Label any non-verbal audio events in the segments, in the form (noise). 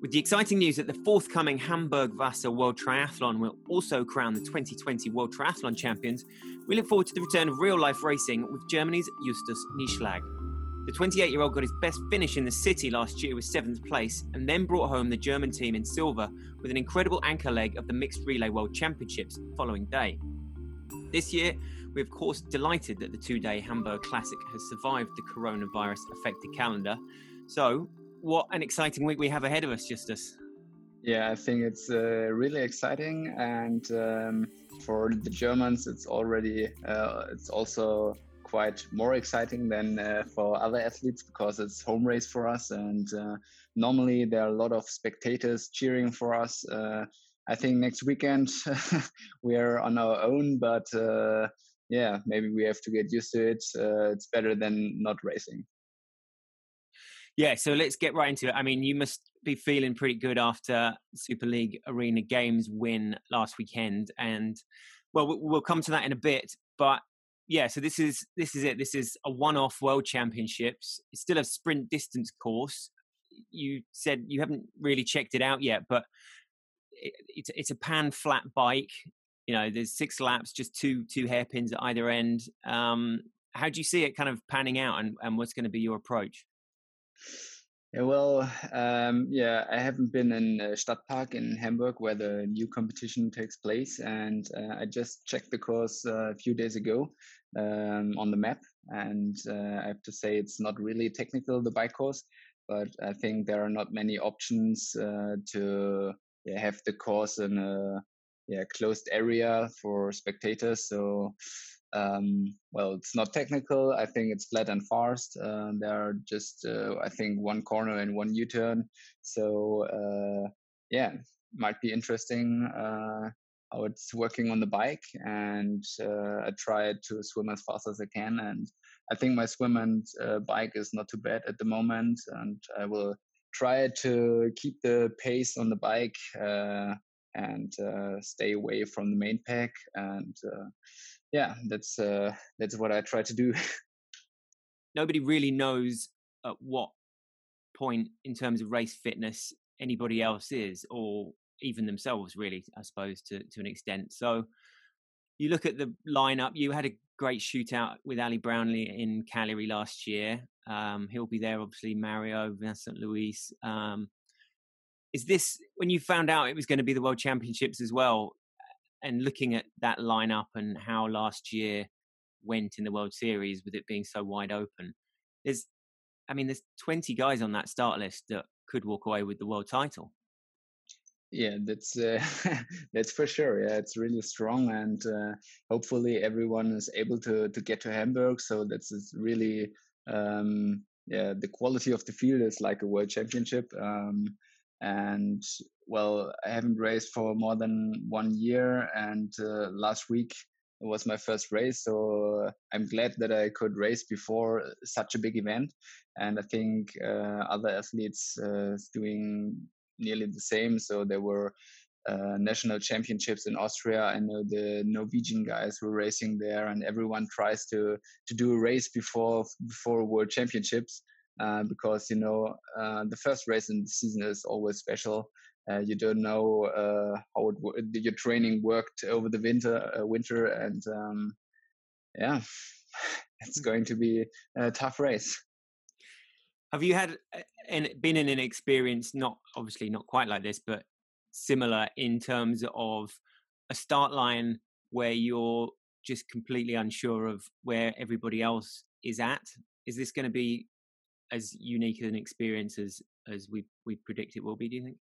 With the exciting news that the forthcoming Hamburg Wasser World Triathlon will also crown the 2020 World Triathlon champions, we look forward to the return of real life racing with Germany's Justus Nieschlag. The 28 year old got his best finish in the city last year with seventh place and then brought home the German team in silver with an incredible anchor leg of the Mixed Relay World Championships the following day. This year, we're of course delighted that the two day Hamburg Classic has survived the coronavirus affected calendar. So, what an exciting week we have ahead of us, Justus. Yeah, I think it's uh, really exciting, and um, for the Germans, it's already uh, it's also quite more exciting than uh, for other athletes because it's home race for us, and uh, normally there are a lot of spectators cheering for us. Uh, I think next weekend (laughs) we are on our own, but uh, yeah, maybe we have to get used to it. it's better than not racing. Yeah, so let's get right into it. I mean, you must be feeling pretty good after Super League Arena Games win last weekend, and well, we'll come to that in a bit. But yeah, so this is this is it. This is a one-off World Championships. It's still a sprint distance course. You said you haven't really checked it out yet, but it's it's a pan flat bike. You know, there's six laps, just two two hairpins at either end. Um, how do you see it kind of panning out, and, and what's going to be your approach? Yeah, well, um, yeah, I haven't been in uh, Stadtpark in Hamburg where the new competition takes place, and uh, I just checked the course uh, a few days ago um, on the map, and uh, I have to say it's not really technical the bike course, but I think there are not many options uh, to yeah, have the course in a yeah closed area for spectators. So um, well, it's not technical. I think it's flat and fast. Uh, there are just, uh, I think, one corner and one U-turn. So uh, yeah, might be interesting uh, how it's working on the bike. And uh, I try to swim as fast as I can. And I think my swim and uh, bike is not too bad at the moment. And I will try to keep the pace on the bike and stay away from the main pack and yeah, that's uh, that's what I try to do. (laughs) Nobody really knows at what point in terms of race fitness anybody else is, or even themselves, really, I suppose, to to an extent. So you look at the lineup. You had a great shootout with Ali Brownlee in Cagliari last year. Um, he'll be there, obviously. Mario, Vincent Luis. Um, is this when you found out it was going to be the World Championships as well? And looking at that lineup and how last year went in the World Series with it being so wide open, there's, I mean, there's 20 guys on that start list that could walk away with the world title. Yeah, that's uh, (laughs) that's for sure. Yeah, it's really strong, and uh, hopefully everyone is able to to get to Hamburg. So that's really um, yeah, the quality of the field is like a world championship. Um, and well i haven't raced for more than one year and uh, last week was my first race so i'm glad that i could race before such a big event and i think uh, other athletes uh, doing nearly the same so there were uh, national championships in Austria. I know the Norwegian guys were racing there, and everyone tries to to do a race before before World Championships. Uh, because you know uh, the first race in the season is always special. Uh, you don't know uh, how it, your training worked over the winter, uh, winter, and um, yeah, (laughs) it's going to be a tough race. Have you had been in an experience not obviously not quite like this, but similar in terms of a start line where you're just completely unsure of where everybody else is at? Is this going to be as unique an experience as as we we predict it will be? Do you think?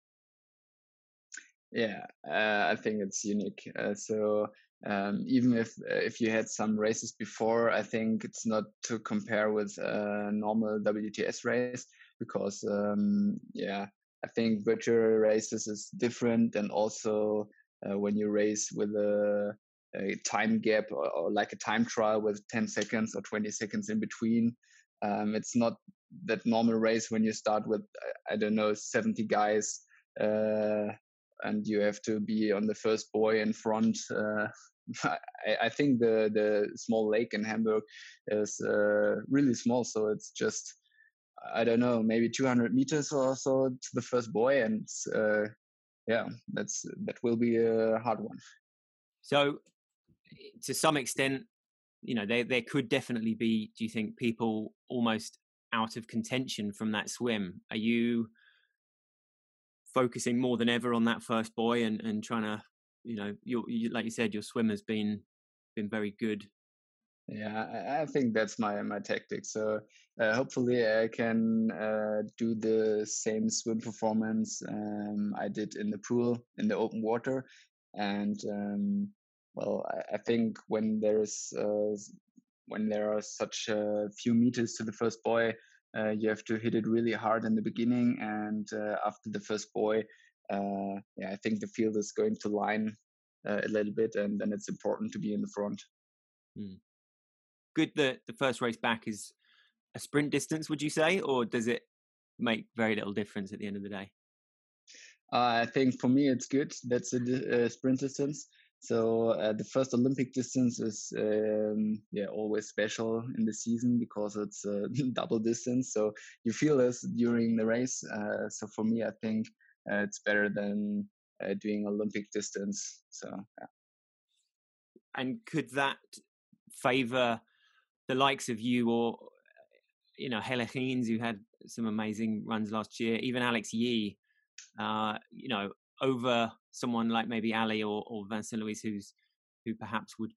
Yeah, uh, I think it's unique. Uh, so um, even if uh, if you had some races before, I think it's not to compare with a normal WTS race because um, yeah, I think virtual races is different, and also uh, when you race with a, a time gap or, or, like a time trial with 10 seconds or 20 seconds in between, um, it's not that normal race when you start with I don't know 70 guys uh, and you have to be on the first buoy in front. Uh, (laughs) I, I, think the the small lake in Hamburg is uh, really small, so it's just I don't know, maybe 200 meters or so to the first buoy, and uh, yeah, that's that will be a hard one. So, to some extent, you know, there there could definitely be. Do you think people almost out of contention from that swim? Are you focusing more than ever on that first buoy and and trying to, you know, you like you said, your swim has been been very good yeah, I, I think that's my my tactic. So uh, hopefully I can uh, do the same swim performance um, I did in the pool in the open water, and um, well, I, I, think when there's uh, when there are such a few meters to the first buoy, uh, you have to hit it really hard in the beginning, and uh, after the first buoy, uh, yeah, I think the field is going to line a little bit, and then it's important to be in the front. Mm good that the first race back is a sprint distance, would you say, or does it make very little difference at the end of the day? Uh, I think for me it's good. That's a, a sprint distance. So uh, the first Olympic distance is um, yeah always special in the season because it's a (laughs) double distance. So you feel this during the race. Uh, so for me, I think uh, it's better than uh, doing Olympic distance. So yeah. And could that favor the likes of you or you know Helle who had some amazing runs last year, even Alex Yee, uh, you know, over someone like maybe Ali or, or Vincent Luis, who's who perhaps would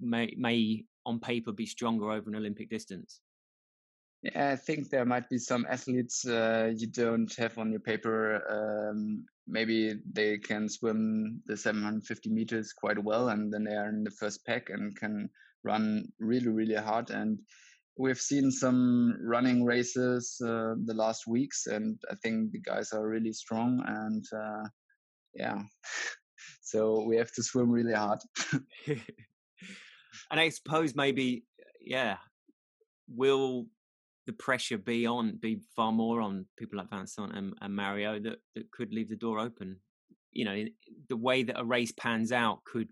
may may on paper be stronger over an Olympic distance. Yeah, I think there might be some athletes uh, you don't have on your paper. Um, maybe they can swim the 750 meters quite well, and then they are in the first pack and can run really really hard and we've seen some running races uh, the last weeks and i think the guys are really strong and uh, yeah so we have to swim really hard (laughs) and i suppose maybe yeah will the pressure be on be far more on people like Vincent and, and Mario that, that could leave the door open you know the way that a race pans out could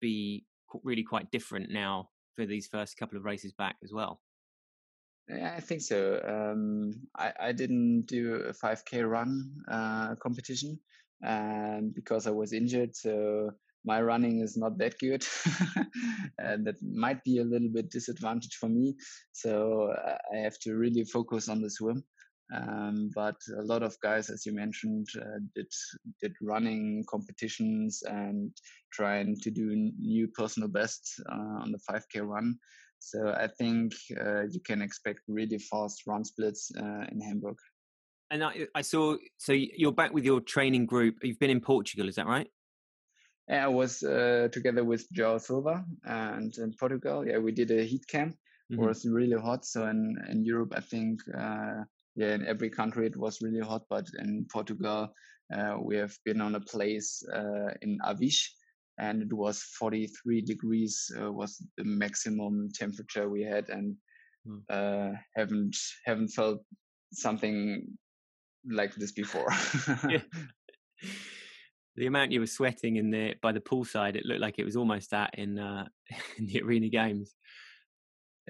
be really quite different now for these first couple of races back as well. Yeah, I think so. Um, I, I didn't do a 5K run uh, competition um, because I was injured. So my running is not that good. (laughs) and that might be a little bit disadvantage for me. So I have to really focus on the swim. Um, but a lot of guys, as you mentioned, uh, did did running competitions and trying to do new personal bests uh, on the 5K run. So I think uh, you can expect really fast run splits uh, in Hamburg. And I, I, saw, so you're back with your training group. You've been in Portugal, is that right? Yeah, I was uh, together with Joao Silva and in Portugal. Yeah, we did a heat camp. Mm-hmm. It was really hot. So in, in Europe, I think uh, yeah, in every country it was really hot, but in Portugal, uh, we have been on a place uh, in Avis, and it was 43 degrees uh, was the maximum temperature we had, and mm. haven't haven't felt something like this before. (laughs) The amount you were sweating in the by the poolside, it looked like it was almost that in uh, (laughs) in the arena games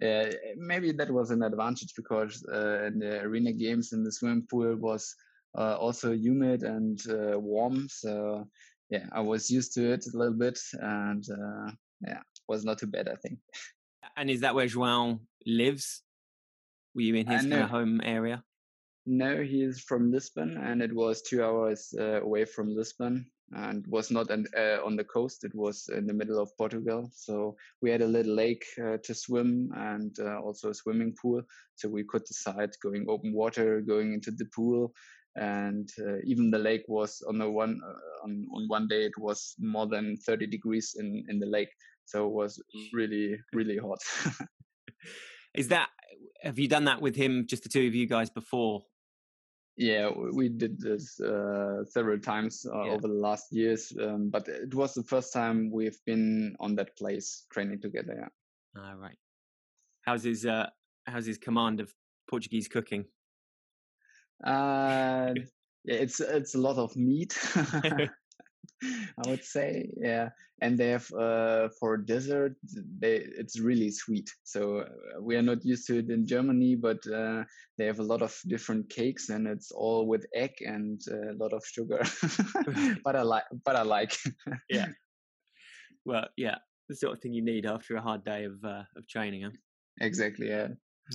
uh, maybe that was an advantage because uh, in the arena games in the swimming pool was uh, also humid and uh, warm. So yeah, I was used to it a little bit, and uh, yeah, was not too bad, I think. And is that where João lives? Were you in his kind of home area? No, he is from Lisbon, and it was two hours uh, away from Lisbon and was not an, uh, on the coast. It was in the middle of Portugal. So we had a little lake uh, to swim and uh, also a swimming pool. So we could decide going open water, going into the pool. And uh, even the lake was on the one uh, on, on one day it was more than 30 degrees in, in the lake. So it was really really hot. (laughs) Is that have you done that with him, just the two of you guys before? yeah we did this uh, several times uh, yeah. over the last years um, but it was the first time we've been on that place training together yeah. All right. How's his uh how's his command of portuguese cooking? Uh yeah (laughs) it's it's a lot of meat (laughs) (laughs) I would say, yeah. And they have uh, for dessert, they it's really sweet. So uh, we are not used to it in Germany, but uh, they have a lot of different cakes, and it's all with egg and a lot of sugar. (laughs) (laughs) but I like, but I like. yeah. (laughs) Well, yeah, the sort of thing you need after a hard day of uh, of training. Huh? Exactly. Yeah.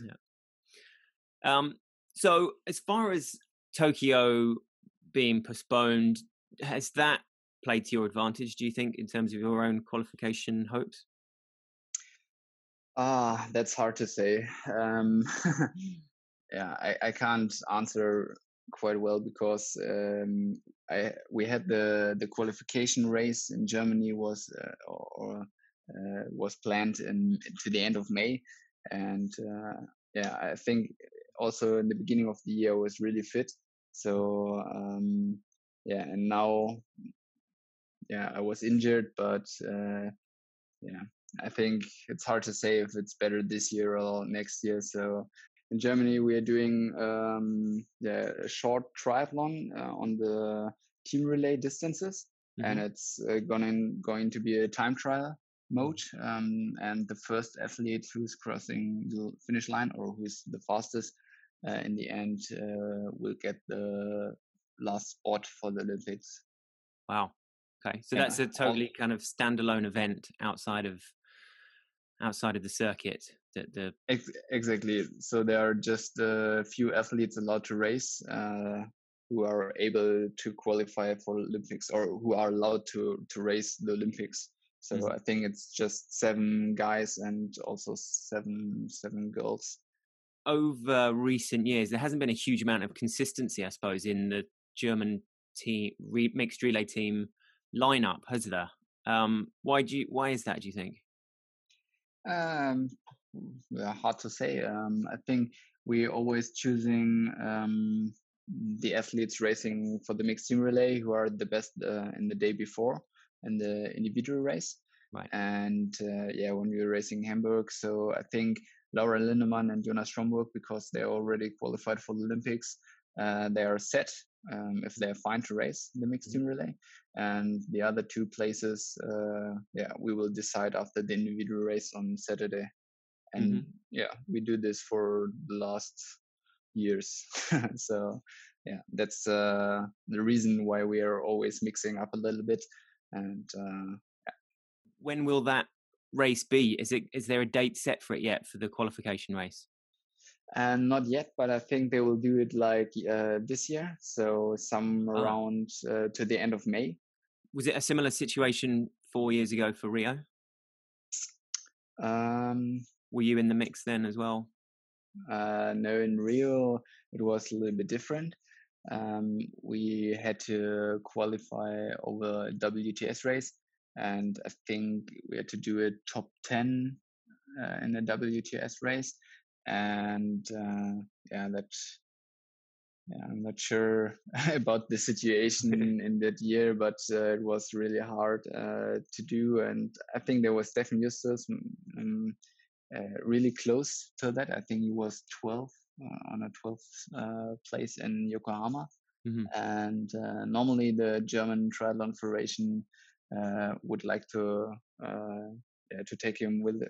Yeah. Um. So as far as Tokyo being postponed, has that played to your advantage, do you think, in terms of your own qualification hopes? Ah, that's hard to say. Um, (laughs) yeah, I, I can't answer quite well because um, I we had the the qualification race in Germany was uh, or uh, was planned in to the end of May, and uh, yeah, I think also in the beginning of the year I was really fit. So um, yeah, and now yeah, I was injured, but uh, yeah, I think it's hard to say if it's better this year or next year. So in Germany, we are doing um, yeah, a short triathlon uh, on the team relay distances, mm-hmm. and it's uh, going going to be a time trial mode. Um, and the first athlete who's crossing the finish line or who's the fastest uh, in the end uh, will get the last spot for the Olympics. Wow, Okay, so yeah. that's a totally kind of standalone event outside of outside of the circuit. The, the... exactly. So there are just a few athletes allowed to race uh, who are able to qualify for Olympics or who are allowed to to race the Olympics. So mm-hmm. I think it's just seven guys and also seven seven girls. Over recent years, there hasn't been a huge amount of consistency, I suppose, in the German team re- mixed relay team lineup, has there? Um, why do you? Why is that? Do you think? Um, hard to say. Um, I think we're always choosing um, the athletes racing for the mixed team relay who are the best uh, in the day before in the individual race. Right. And uh, yeah, when we were racing Hamburg, so I think Laura Lindemann and Jonas Schomburg, because they're already qualified for the Olympics, uh, they are set um, if they're fine to race the mixed mm-hmm. team relay. And the other two places, uh, yeah, we will decide after the individual race on Saturday. And mm-hmm. yeah, we do this for the last years. (laughs) so yeah, that's uh, the reason why we are always mixing up a little bit. And uh, yeah. when will that race be? Is it is there a date set for it yet for the qualification race? And not yet but i think they will do it like uh, this year. So some oh. around uh, to the end of may. Was it a similar situation four years ago for rio? Um, were you in the mix then as well? Uh, no in rio it was a little bit different. Um, we had to qualify over a wts race and i think we had to do a top 10 uh, in the wts race and uh, yeah, that yeah, I'm not sure (laughs) about the situation (laughs) in that year, but uh, it was really hard uh, to do. And I think there was Steffen Justus um, uh, really close to that. I think he was 12 uh, on a 12th uh, place in Yokohama. Mm-hmm. And normally the German Triathlon Federation would like to yeah, to take him with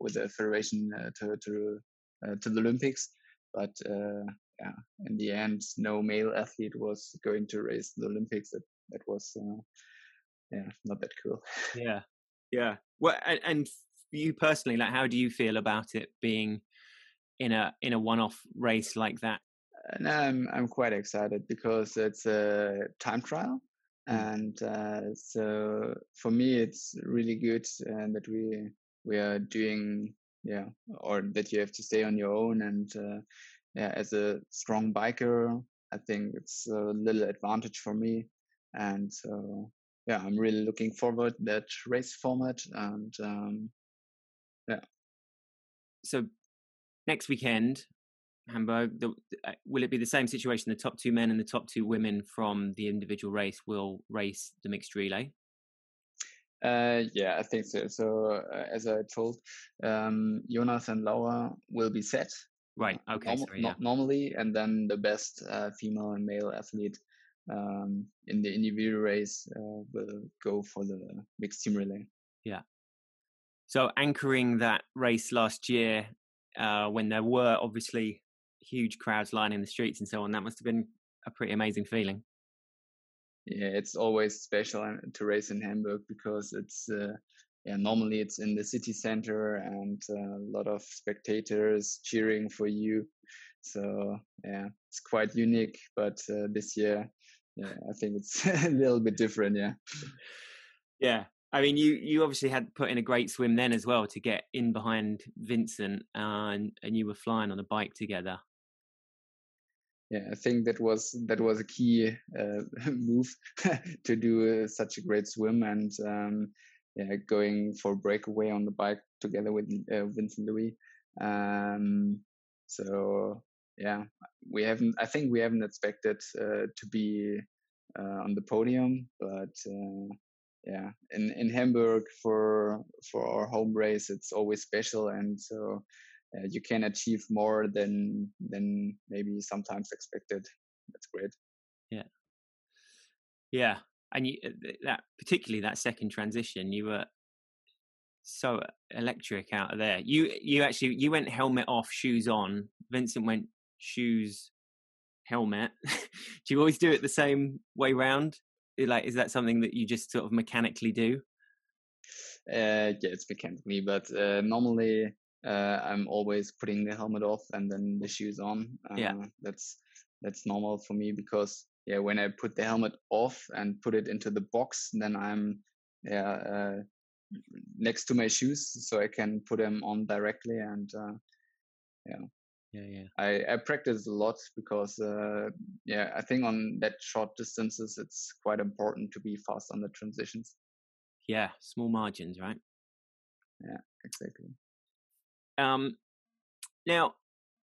with the federation to to uh, to the Olympics. But uh, yeah, in the end, no male athlete was going to race the Olympics. That that was uh, yeah not that cool. Yeah, yeah. Well, and, and you personally, like, how do you feel about it being in a in a one-off race like that? And I'm I'm quite excited because it's a time trial, mm. and uh, so for me it's really good uh, that we we are doing yeah or that you have to stay on your own and uh, yeah as a strong biker i think it's a little advantage for me. And so yeah i'm really looking forward that race format and um, yeah. So next weekend hamburg the, uh, will it be the same situation? The top two men and the top two women from the individual race will race the mixed relay uh, yeah, I think so. So uh, as I told, um, Jonas and Laura will be set. Right. Okay. Norm- sorry, yeah. normally, and then the best uh, female and male athlete um, in the individual race uh, will go for the mixed team relay. Yeah. So anchoring that race last year, uh, when there were obviously huge crowds lining the streets and so on, that must have been a pretty amazing feeling. Yeah, it's always special uh, to race in Hamburg because it's uh, yeah normally it's in the city center and uh, a lot of spectators cheering for you. So yeah, it's quite unique. But uh, this year, yeah, I think it's (laughs) a little bit different. Yeah. Yeah, I mean, you you obviously had put in a great swim then as well to get in behind Vincent, uh, and and you were flying on a bike together yeah, I think that was that was a key uh, (laughs) move (laughs) to do uh, such a great swim and um, yeah, going for breakaway on the bike together with uh, Vincent Luis. Um, so yeah, we haven't. I think we haven't expected uh, to be uh, on the podium, but uh, yeah, in in Hamburg for for our home race, it's always special, and so uh, you can achieve more than than maybe sometimes expected. That's great. Yeah, yeah, and you, uh, that particularly that second transition, you were so electric out of there. You you actually you went helmet off, shoes on. Vincent went shoes, helmet. (laughs) do you always do it the same way round? Like, is that something that you just sort of mechanically do? Uh, yeah, it's mechanically, but uh, normally uh, I'm always putting the helmet off and then the shoes on. Uh, yeah, that's that's normal for me because yeah, when I put the helmet off and put it into the box, then I'm yeah uh, next to my shoes, so I can put them on directly and uh, yeah. Yeah, yeah. I, I practice a lot because uh, yeah, I think on that short distances it's quite important to be fast on the transitions. Yeah, small margins, right? Yeah, exactly. Um, now,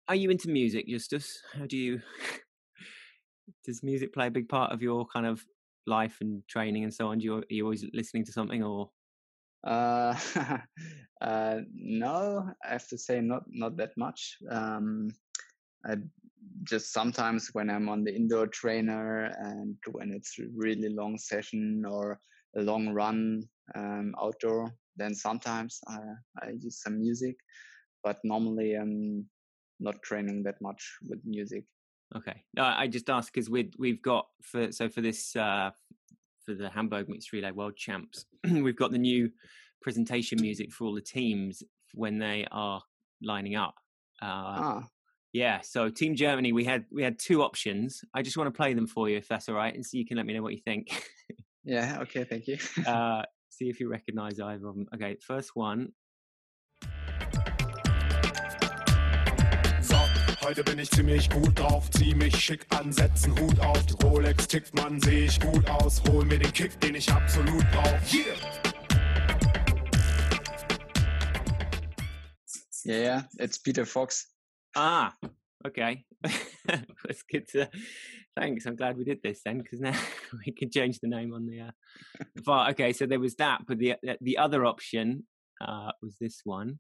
are you into music, Justus? How do you? (laughs) Does music play a big part of your kind of life and training and so on? Do you, are you always listening to something or? Uh, (laughs) uh, no, I have to say not not that much. Um, I just sometimes when I'm on the indoor trainer and when it's really long session or a long run um, outdoor, then sometimes I, I use some music but normally I'm not training that much with music. Okay, no, I just asked because we we've got for so for this uh, for the Hamburg Mixed Relay World Champs, (clears throat) we've got the new presentation music for all the teams when they are lining up. Uh, ah. Yeah, so Team Germany, we had we had two options. I just want to play them for you, if that's all right, and so you can let me know what you think. (laughs) yeah. Okay. Thank you. (laughs) uh, see if you recognise either of them. Okay, first one Heute bin ich ziemlich gut drauf, zieh mich schick an, setz einen Hut auf. Die Rolex tickt, man, seh ich gut aus. Hol mir den Kick, den ich absolut brauch. Yeah! Yeah, yeah, it's Peter Fox. Ah, okay. (laughs) That's good to. Thanks. I'm glad we did this then, because now (laughs) we can change the name on the. Uh, (laughs) but okay, so there was that, but the the other option uh, was this one.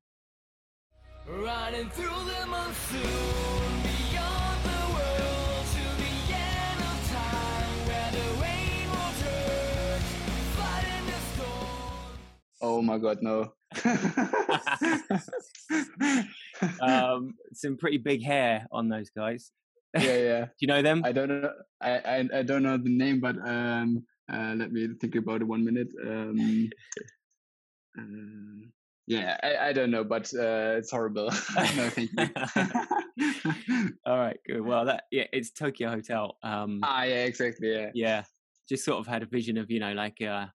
Running through the monsoon beyond the world to the end of time where the rain will fighting the storm. Oh my god, no. (laughs) um, some pretty big hair on those guys. Yeah, yeah. (laughs) Do you know them? I don't know. I, I, I don't know the name, but um, uh, let me think about it one minute. Um, (laughs) uh, yeah, I, I don't know, but uh, it's horrible. no, thank you. All right, good. Well, that yeah, it's Tokio Hotel. Um, ah, yeah, exactly. Yeah, yeah. Just sort of had a vision of you know like uh,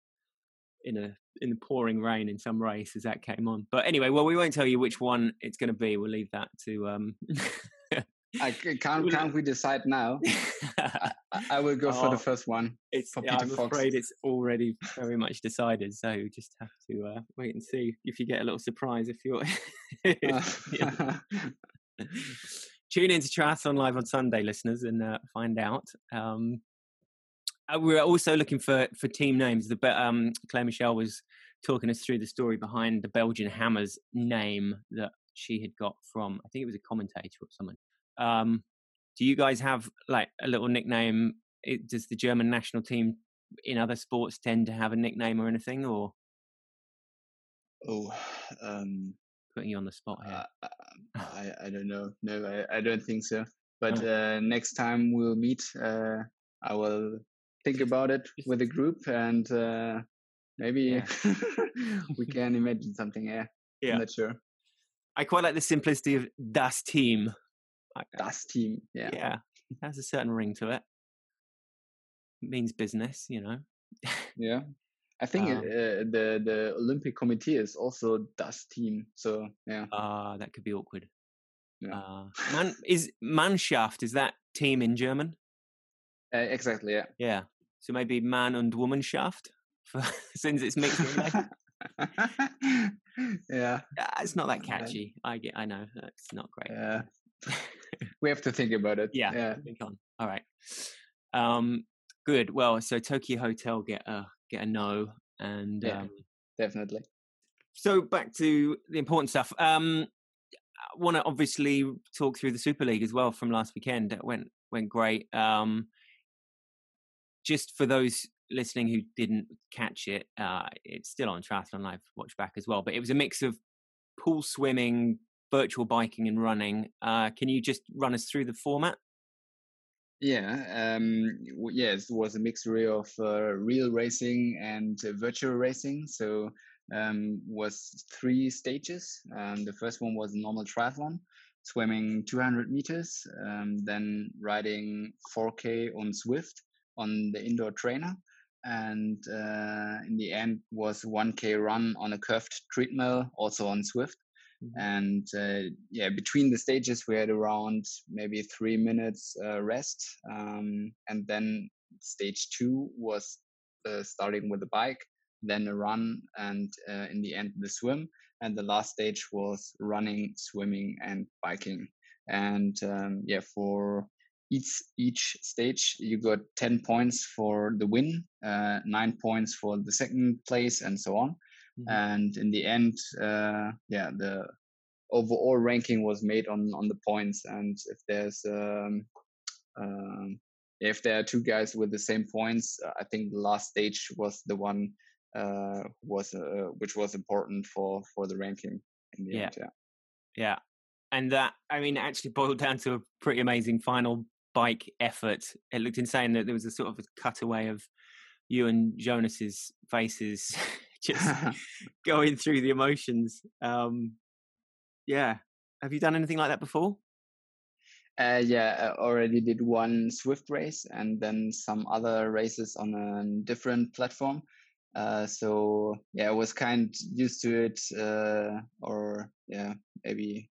in a in the pouring rain in some race as that came on. But anyway, well, we won't tell you which one it's going to be. We'll leave that to um, (laughs) I can't can't we decide now? (laughs) I, I, will go oh, for the oh, first one. It's yeah, I'm Fox. afraid it's already very much decided. So you just have to uh, wait and see if you get a little surprise if you're. uh. (laughs) (laughs) Tune into Triathlon Live on Sunday, listeners, and uh, find out. Um, uh, we're also looking for for team names. The um, Claire Michel was talking us through the story behind the Belgian Hammers name that she had got from I think it was a commentator or someone um, do you guys have like a little nickname it, does the German national team in other sports tend to have a nickname or anything, or Oh, (sighs) um, putting you on the spot here? uh, (laughs) I I don't know. No, I, I don't think so. But uh, next time we'll meet, uh, I will think about it with the group and uh, maybe Yeah. (laughs) we (laughs) can imagine something. Yeah, Yeah. I'm not sure. I quite like the simplicity of das Team. Das team. Yeah. yeah, has a certain ring to it. It means business, you know. Yeah. I think it, Um, uh, the the Olympic Committee is also das team. So yeah. Ah, that could be awkward. Yeah. Uh, man, is Mannschaft is that team in German? Uh, exactly. Yeah. Yeah. So maybe Man und Womanschaft, for, (laughs) since it's mixed. (laughs) yeah. Ah, it's not that Uh, catchy. I get. I know it's not great. Yeah. (laughs) We have to think about it. Yeah. Yeah. Think on. All right. Um, good. Well, so Tokio Hotel get a get a no, and Yeah. um, Definitely. so back to the important stuff. Um, I want to obviously talk through the Super League as well from last weekend. It went went great. Um, just for those listening who didn't catch it, uh, it's still on Triathlon Live Watch Back as well. But it was a mix of pool swimming, virtual biking, and running. Uh, can you just run us through the format? Yeah. Um, yes, it was a mixture of uh, real racing and uh, virtual racing. So um, was three stages. Um, the first one was a normal triathlon, swimming 200 meters, um, then riding 4K on Zwift on the indoor trainer, and uh, in the end was 1K run on a curved treadmill, also on Zwift. And uh, yeah, between the stages, we had around maybe three minutes uh, rest. Um, and then stage two was uh, starting with the bike, then a run, and uh, in the end, the swim. And the last stage was running, swimming, and biking. And um, yeah, for each each stage, you got 10 points for the win, uh, nine points for the second place, and so on Mhm. and in the end uh, yeah the overall ranking was made on on the points and if there's um, um, if there are two guys with the same points uh, i think the last stage was the one uh, was uh, which was important for for the ranking in the Yeah. end yeah Yeah. And that, I mean, actually boiled down to a pretty amazing final bike effort. It looked insane that there was a sort of a cutaway of you and Jonas's faces (laughs) (laughs) just going through the emotions. Um, yeah. Have you done anything like that before? Uh, yeah, I already did one Zwift race and then some other races on a different platform. Uh, so yeah, I was kind used to it, uh, or yeah, maybe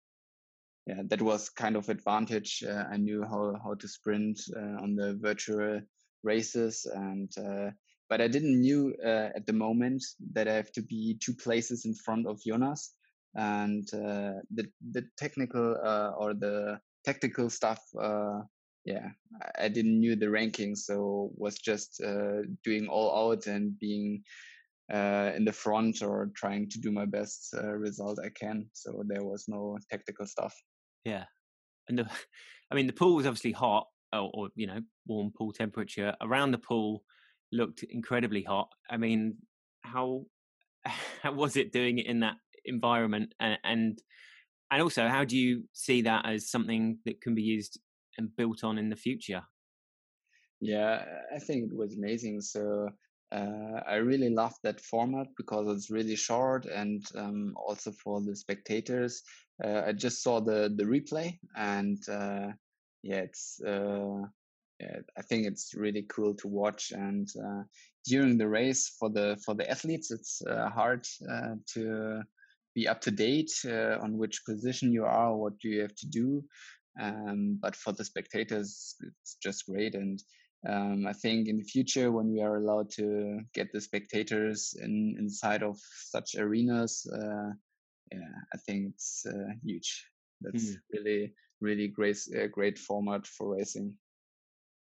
yeah, that was kind of advantage. Uh, I knew how how to sprint uh, on the virtual races, and uh, but I didn't knew uh, at the moment that I have to be two places in front of Jonas, and uh, the the technical uh, or the tactical stuff. Uh, yeah, I- didn't knew the ranking, so was just uh, doing all out and being uh, in the front or trying to do my best result I can. So there was no tactical stuff. Yeah. And the, (laughs) I mean, the pool was obviously hot or, or, you know, warm pool temperature. Around the pool looked incredibly hot. I mean, how, (laughs) how was it doing it in that environment? And, and, and also, how do you see that as something that can be used and built on in the future? Yeah, I think it was amazing. So uh, I really loved that format because it's really short and um, also for the spectators. Uh, I just saw the the replay and uh, yeah, it's uh, I think it's really cool to watch. And uh, during the race for the for the athletes, it's uh, hard uh, to be up to date uh, on which position you are, what you have to do. Um, but for the spectators, it's just great and um, I think in the future, when we are allowed to get the spectators in, inside of such arenas, uh, yeah, I think it's uh, huge. That's Mm. really, really great, uh, great format for racing.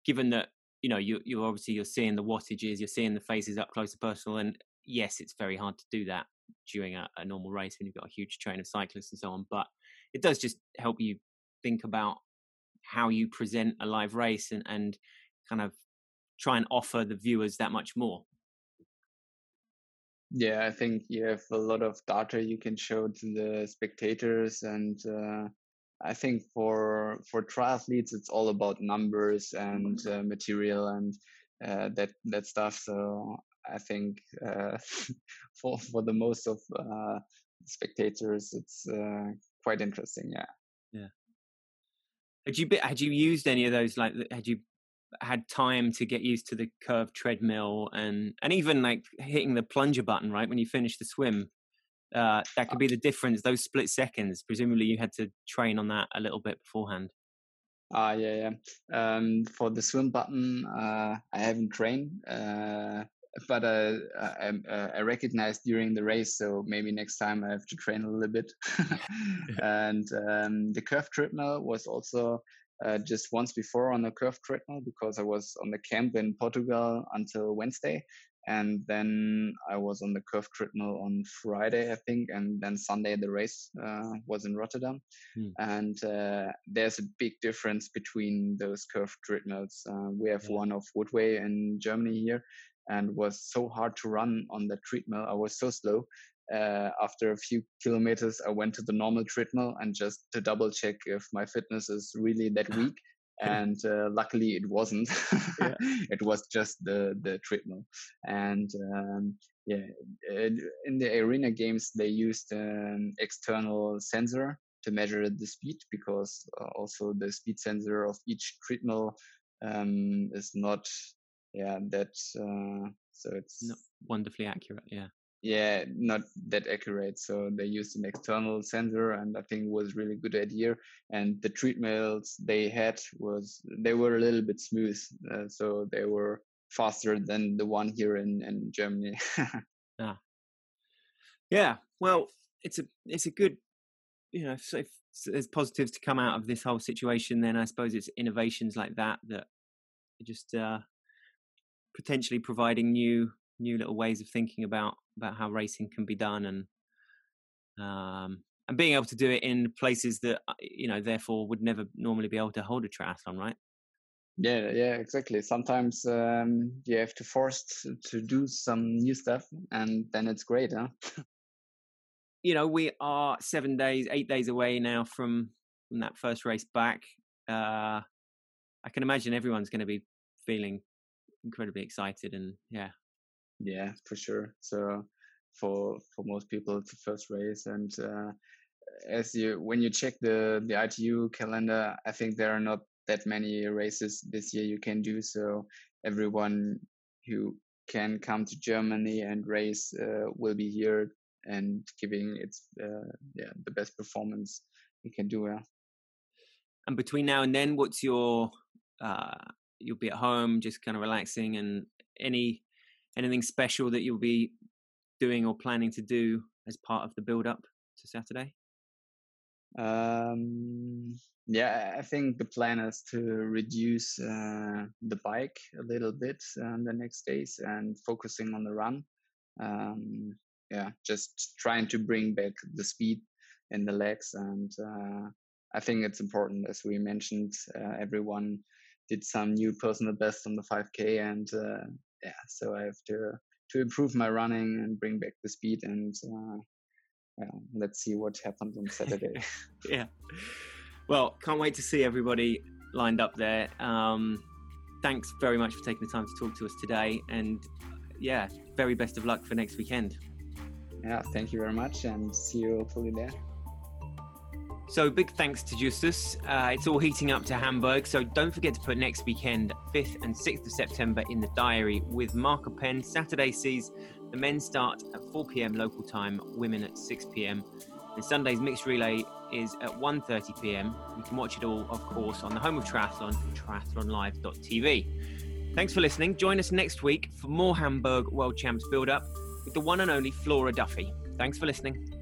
Given that, you know, you, you're obviously, you're seeing the wattages, you're seeing the faces up close and personal. And yes, it's very hard to do that during a, a normal race when you've got a huge train of cyclists and so on. But it does just help you think about how you present a live race and, and kind of try and offer the viewers that much more. Yeah, I think you have a lot of data you can show to the spectators, and uh, I think for for triathletes, it's all about numbers and uh, material and uh, that that stuff. So I think uh, (laughs) for for the most of uh, spectators, it's uh, quite interesting. Yeah. Yeah. Had you had you used any of those? Like, had you had time to get used to the curved treadmill and and even like hitting the plunger button right when you finish the swim? Uh, that could be the difference. Those split seconds. Presumably, you had to train on that a little bit beforehand. Ah, uh, yeah, yeah. Um, for the swim button, uh, I haven't trained. Uh, but uh, I, uh, I recognized during the race, so maybe next time I have to train a little bit. (laughs) (laughs) and um, the curve treadmill was also uh, just once before on the curve treadmill because I was on the camp in Portugal until Wednesday. And then I was on the curve treadmill on Friday, I think, and then Sunday the race uh, was in Rotterdam. Hmm. And uh, there's a big difference between those curve treadmills. Uh, we have yeah. one of Woodway in Germany here, and was so hard to run on the treadmill. I was so slow. Uh, after a few kilometers, I went to the normal treadmill and just to double check if my fitness is really that (laughs) weak. And uh, luckily, it wasn't. (laughs) it was just the the treadmill. And um, yeah, in the arena games, they used an external sensor to measure the speed because uh, also the speed sensor of each treadmill um, is not yeah that uh, so it's not wonderfully accurate yeah yeah not that accurate. So they used an external sensor and i think was really good idea. And the treatments they had was they were a little bit smooth uh, so they were faster than the one here in, in germany. Yeah (laughs) yeah well it's a it's a good you know so if there's positives to come out of this whole situation then i suppose it's innovations like that that just uh potentially providing new new little ways of thinking about about how racing can be done and um and being able to do it in places that uh, you know therefore would never normally be able to hold a triathlon right? Yeah yeah exactly. Sometimes um you have to force to do some new stuff and then it's great huh? (laughs) You know we are seven days eight days away now from from that first race back uh i can imagine everyone's going to be feeling incredibly excited and yeah yeah for sure. So for for most people it's the first race and uh, as you when you check the the itu calendar i think there are not that many races this year you can do so everyone who can come to germany and race uh, will be here and giving its uh, yeah the best performance you can do yeah. And between now and then what's your uh you'll be at home just kind of relaxing and any anything special that you'll be doing or planning to do as part of the build up to Saturday? Um, yeah, I think the plan is to reduce uh, the bike a little bit uh, the next days and focusing on the run. Um, yeah, just trying to bring back the speed in the legs. And uh, I think it's important, as we mentioned, uh, everyone did some new personal best on the 5K, and uh, yeah, so I have to to improve my running and bring back the speed, and uh, yeah, let's see what happens on (laughs) Saturday. yeah, well, can't wait to see everybody lined up there. Um, thanks very much for taking the time to talk to us today, and yeah, very best of luck for next weekend. Yeah, thank you very much, and see you hopefully there. So big thanks to Justus. Uh, it's all heating up to Hamburg, so don't forget to put next weekend, 5th and 6th of September, in the diary with Marker Pen. Saturday sees the men start at 4 p.m. local time, women at 6 p.m. And Sunday's mixed relay is at 1:30 p.m. You can watch it all, of course, on the home of triathlon, triathlonlive.tv. Thanks for listening. Join us next week for more Hamburg World Champs build-up with the one and only Flora Duffy. Thanks for listening.